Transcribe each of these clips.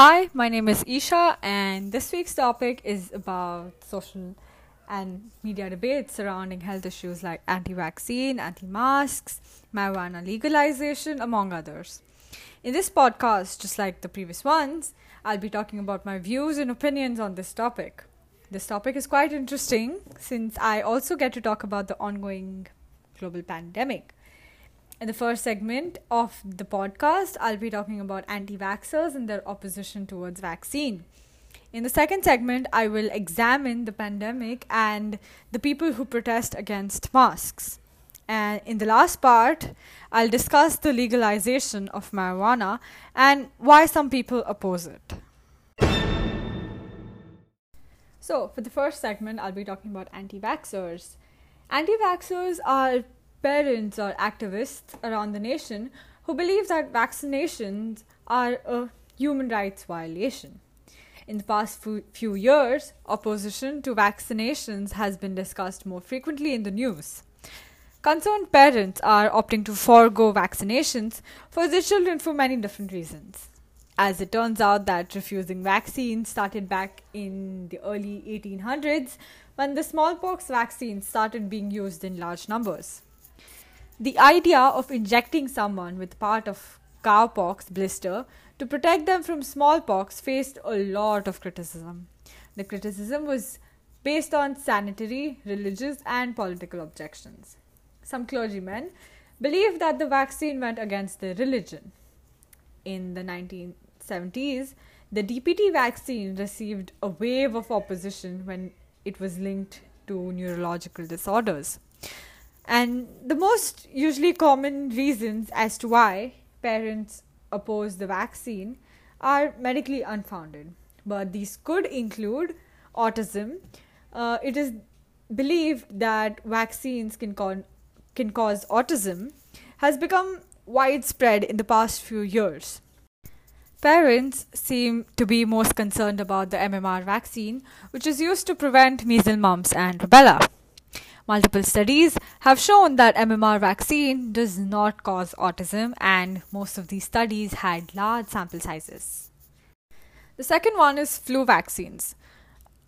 Hi, my name is Isha, and this week's topic is about social and media debates surrounding health issues like anti vaccine, anti masks, marijuana legalization, among others. In this podcast, just like the previous ones, I'll be talking about my views and opinions on this topic. This topic is quite interesting since I also get to talk about the ongoing global pandemic. In the first segment of the podcast, I'll be talking about anti vaxxers and their opposition towards vaccine. In the second segment, I will examine the pandemic and the people who protest against masks. And in the last part, I'll discuss the legalization of marijuana and why some people oppose it. So, for the first segment, I'll be talking about anti vaxxers. Anti vaxxers are parents or activists around the nation who believe that vaccinations are a human rights violation. In the past few years, opposition to vaccinations has been discussed more frequently in the news. Concerned parents are opting to forego vaccinations for their children for many different reasons. As it turns out that refusing vaccines started back in the early 1800s when the smallpox vaccine started being used in large numbers. The idea of injecting someone with part of cowpox blister to protect them from smallpox faced a lot of criticism. The criticism was based on sanitary, religious, and political objections. Some clergymen believed that the vaccine went against their religion. In the 1970s, the DPT vaccine received a wave of opposition when it was linked to neurological disorders. And the most usually common reasons as to why parents oppose the vaccine are medically unfounded. But these could include autism. Uh, it is believed that vaccines can, con- can cause autism, has become widespread in the past few years. Parents seem to be most concerned about the MMR vaccine, which is used to prevent measles, mumps, and rubella. Multiple studies have shown that MMR vaccine does not cause autism, and most of these studies had large sample sizes. The second one is flu vaccines.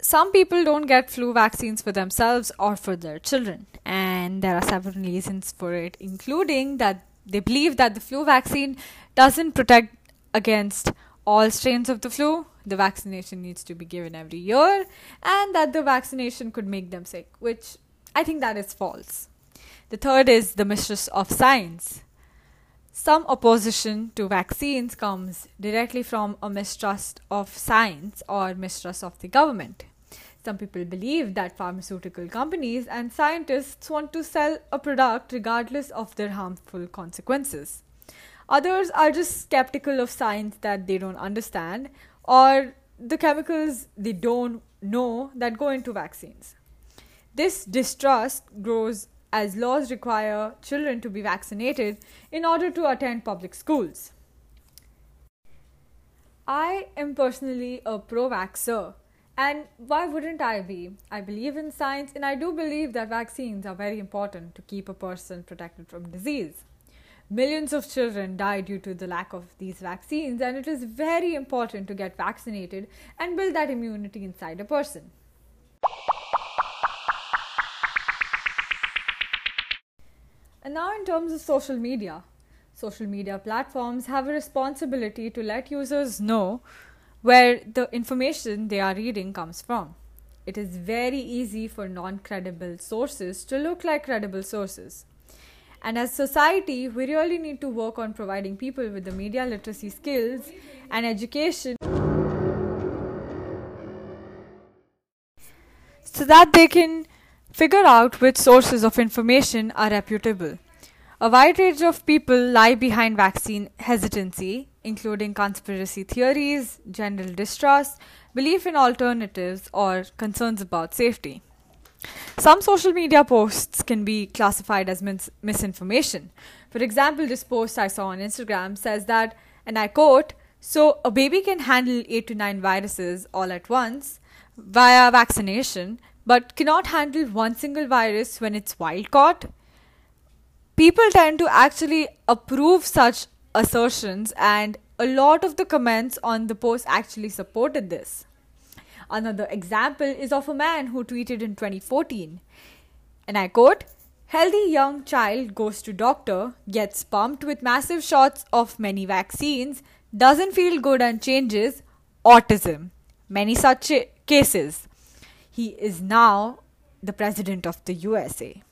Some people don't get flu vaccines for themselves or for their children, and there are several reasons for it, including that they believe that the flu vaccine doesn't protect against all strains of the flu, the vaccination needs to be given every year, and that the vaccination could make them sick, which I think that is false. The third is the mistrust of science. Some opposition to vaccines comes directly from a mistrust of science or mistrust of the government. Some people believe that pharmaceutical companies and scientists want to sell a product regardless of their harmful consequences. Others are just skeptical of science that they don't understand or the chemicals they don't know that go into vaccines. This distrust grows as laws require children to be vaccinated in order to attend public schools. I am personally a pro vaxxer, and why wouldn't I be? I believe in science, and I do believe that vaccines are very important to keep a person protected from disease. Millions of children die due to the lack of these vaccines, and it is very important to get vaccinated and build that immunity inside a person. And now, in terms of social media, social media platforms have a responsibility to let users know where the information they are reading comes from. It is very easy for non credible sources to look like credible sources. And as society, we really need to work on providing people with the media literacy skills and education so that they can Figure out which sources of information are reputable. A wide range of people lie behind vaccine hesitancy, including conspiracy theories, general distrust, belief in alternatives, or concerns about safety. Some social media posts can be classified as mis- misinformation. For example, this post I saw on Instagram says that, and I quote, so a baby can handle 8 to 9 viruses all at once via vaccination but cannot handle one single virus when it's wild caught. People tend to actually approve such assertions and a lot of the comments on the post actually supported this. Another example is of a man who tweeted in 2014, and I quote, Healthy young child goes to doctor, gets pumped with massive shots of many vaccines, doesn't feel good and changes, autism. Many such cases. He is now the president of the USA.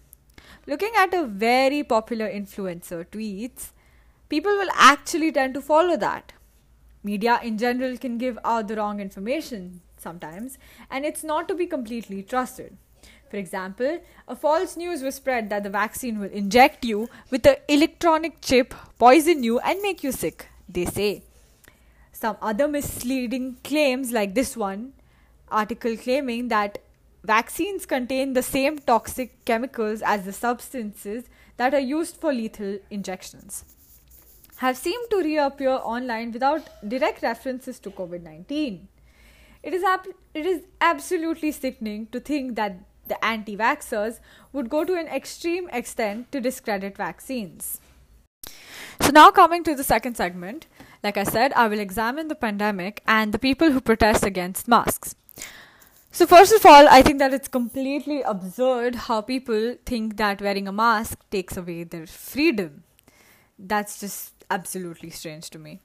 Looking at a very popular influencer tweets, people will actually tend to follow that. Media in general can give out the wrong information sometimes, and it's not to be completely trusted. For example, a false news was spread that the vaccine will inject you with an electronic chip, poison you, and make you sick, they say. Some other misleading claims, like this one article claiming that vaccines contain the same toxic chemicals as the substances that are used for lethal injections, have seemed to reappear online without direct references to COVID 19. It is, ab- it is absolutely sickening to think that the anti vaxxers would go to an extreme extent to discredit vaccines. So, now coming to the second segment, like I said, I will examine the pandemic and the people who protest against masks. So, first of all, I think that it's completely absurd how people think that wearing a mask takes away their freedom. That's just absolutely strange to me.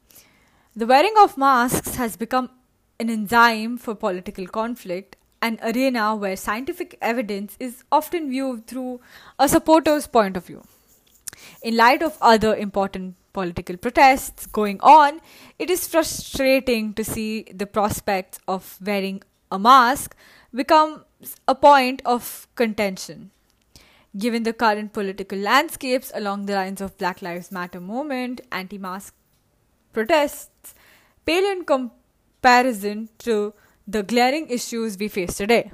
The wearing of masks has become an enzyme for political conflict, an arena where scientific evidence is often viewed through a supporter's point of view. In light of other important political protests going on, it is frustrating to see the prospects of wearing a mask becomes a point of contention. Given the current political landscapes along the lines of Black Lives Matter movement, anti mask protests pale in comparison to the glaring issues we face today.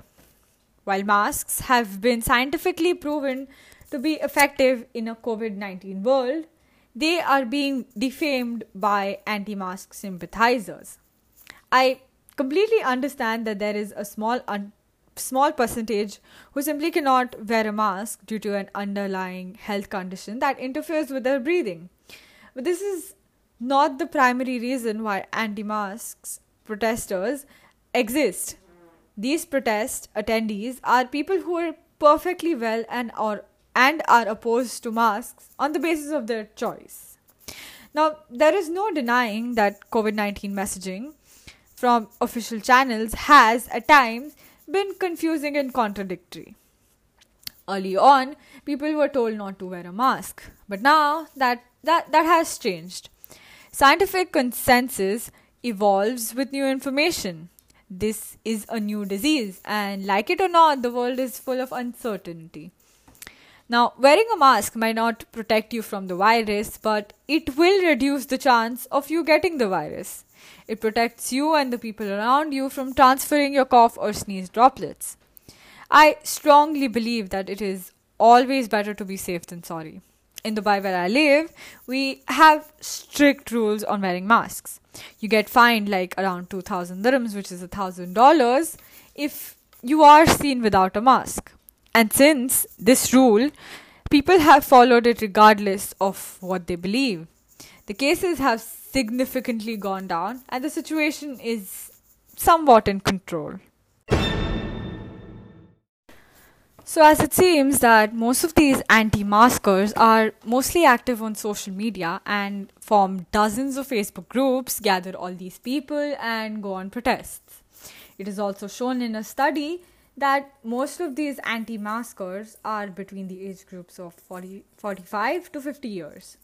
While masks have been scientifically proven to be effective in a COVID 19 world, they are being defamed by anti mask sympathizers. I completely understand that there is a small un- small percentage who simply cannot wear a mask due to an underlying health condition that interferes with their breathing. But this is not the primary reason why anti masks protesters exist. These protest attendees are people who are perfectly well and are and are opposed to masks on the basis of their choice. Now, there is no denying that COVID 19 messaging from official channels has at times been confusing and contradictory. Early on, people were told not to wear a mask, but now that, that, that has changed. Scientific consensus evolves with new information. This is a new disease, and like it or not, the world is full of uncertainty. Now, wearing a mask might not protect you from the virus, but it will reduce the chance of you getting the virus. It protects you and the people around you from transferring your cough or sneeze droplets. I strongly believe that it is always better to be safe than sorry. In Dubai, where I live, we have strict rules on wearing masks. You get fined like around 2000 dirhams, which is $1,000, if you are seen without a mask. And since this rule, people have followed it regardless of what they believe. The cases have significantly gone down, and the situation is somewhat in control. So, as it seems that most of these anti maskers are mostly active on social media and form dozens of Facebook groups, gather all these people, and go on protests. It is also shown in a study that most of these anti maskers are between the age groups of 40, 45 to 50 years.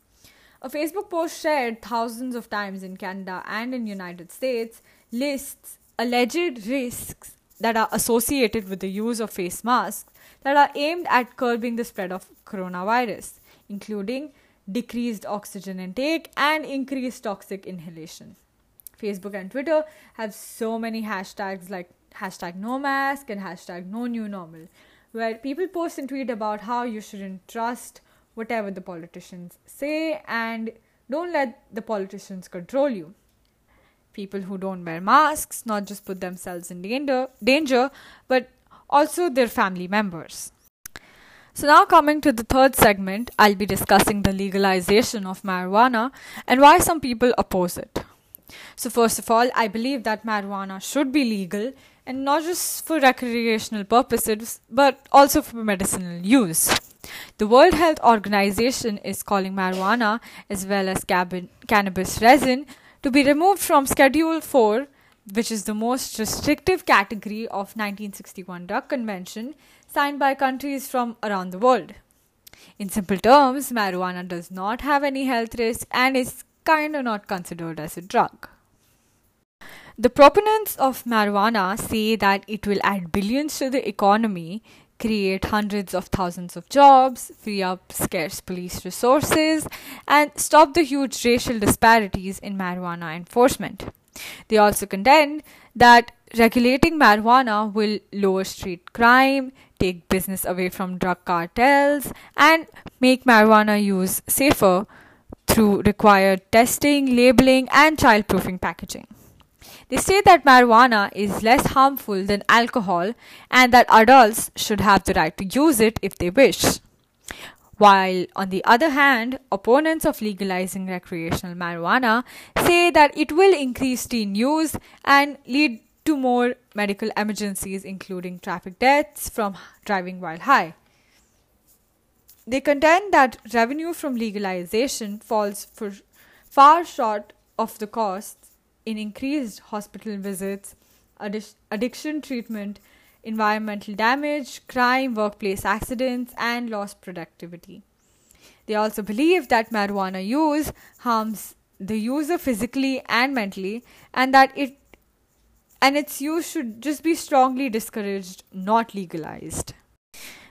A Facebook post shared thousands of times in Canada and in United States lists alleged risks that are associated with the use of face masks that are aimed at curbing the spread of coronavirus, including decreased oxygen intake and increased toxic inhalation. Facebook and Twitter have so many hashtags like hashtag no mask and hashtag no new normal, where people post and tweet about how you shouldn't trust whatever the politicians say and don't let the politicians control you. People who don't wear masks not just put themselves in danger, danger but also their family members. So, now coming to the third segment, I'll be discussing the legalization of marijuana and why some people oppose it. So, first of all, I believe that marijuana should be legal and not just for recreational purposes but also for medicinal use. The World Health Organization is calling marijuana as well as cannabis resin to be removed from Schedule 4, which is the most restrictive category of 1961 drug convention signed by countries from around the world. In simple terms, marijuana does not have any health risk and is kind of not considered as a drug. The proponents of marijuana say that it will add billions to the economy, create hundreds of thousands of jobs, free up scarce police resources, and stop the huge racial disparities in marijuana enforcement. They also contend that regulating marijuana will lower street crime, take business away from drug cartels, and make marijuana use safer through required testing, labeling, and childproofing packaging. They say that marijuana is less harmful than alcohol and that adults should have the right to use it if they wish. While, on the other hand, opponents of legalizing recreational marijuana say that it will increase teen use and lead to more medical emergencies, including traffic deaths from driving while high. They contend that revenue from legalization falls far short of the costs in increased hospital visits, addi- addiction treatment, environmental damage, crime, workplace accidents, and lost productivity. They also believe that marijuana use harms the user physically and mentally, and that it and its use should just be strongly discouraged, not legalized.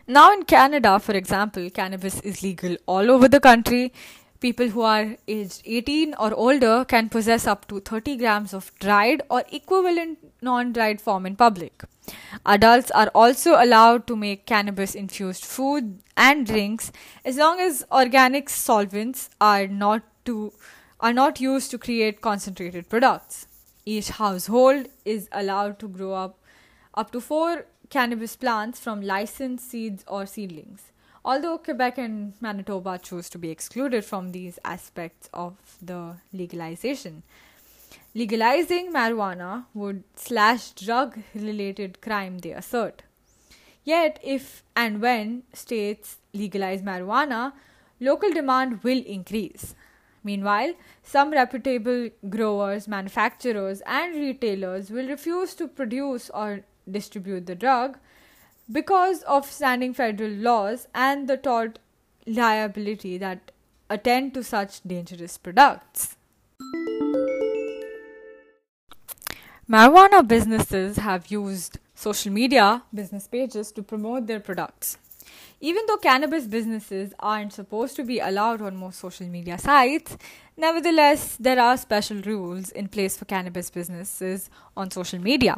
Now, in Canada, for example, cannabis is legal all over the country people who are aged 18 or older can possess up to 30 grams of dried or equivalent non dried form in public. Adults are also allowed to make cannabis infused food and drinks as long as organic solvents are not to are not used to create concentrated products. Each household is allowed to grow up up to 4 cannabis plants from licensed seeds or seedlings although Quebec and Manitoba chose to be excluded from these aspects of the legalization. Legalizing marijuana would slash drug related crime, they assert. Yet, if and when states legalize marijuana, local demand will increase. Meanwhile, some reputable growers, manufacturers, and retailers will refuse to produce or distribute the drug because of standing federal laws and the tort liability that attend to such dangerous products. Marijuana businesses have used social media business pages to promote their products. Even though cannabis businesses aren't supposed to be allowed on most social media sites, nevertheless, there are special rules in place for cannabis businesses on social media.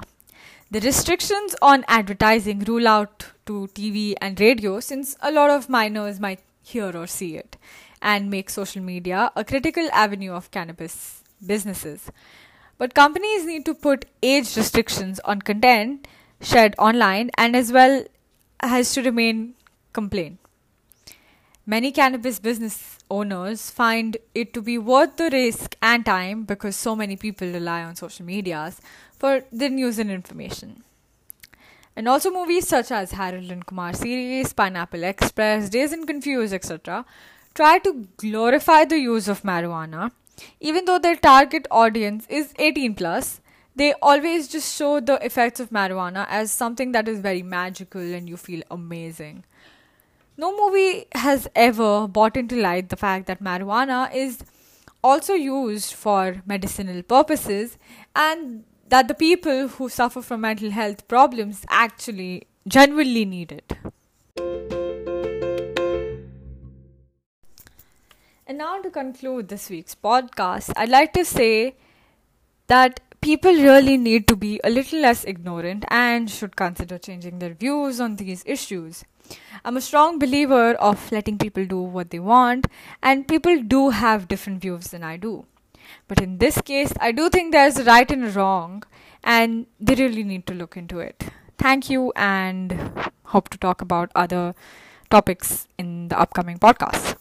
The restrictions on advertising rule out to TV and radio since a lot of minors might hear or see it and make social media a critical avenue of cannabis businesses. But companies need to put age restrictions on content shared online and as well has to remain complaint. Many cannabis business owners find it to be worth the risk and time because so many people rely on social medias for the news and information. And also movies such as Harold and Kumar series, Pineapple Express, Dazed and Confused, etc., try to glorify the use of marijuana. Even though their target audience is 18 plus, they always just show the effects of marijuana as something that is very magical and you feel amazing. No movie has ever brought into light the fact that marijuana is also used for medicinal purposes and that the people who suffer from mental health problems actually genuinely need it. And now, to conclude this week's podcast, I'd like to say that people really need to be a little less ignorant and should consider changing their views on these issues. I'm a strong believer of letting people do what they want, and people do have different views than I do. But in this case, I do think there's a right and wrong, and they really need to look into it. Thank you, and hope to talk about other topics in the upcoming podcast.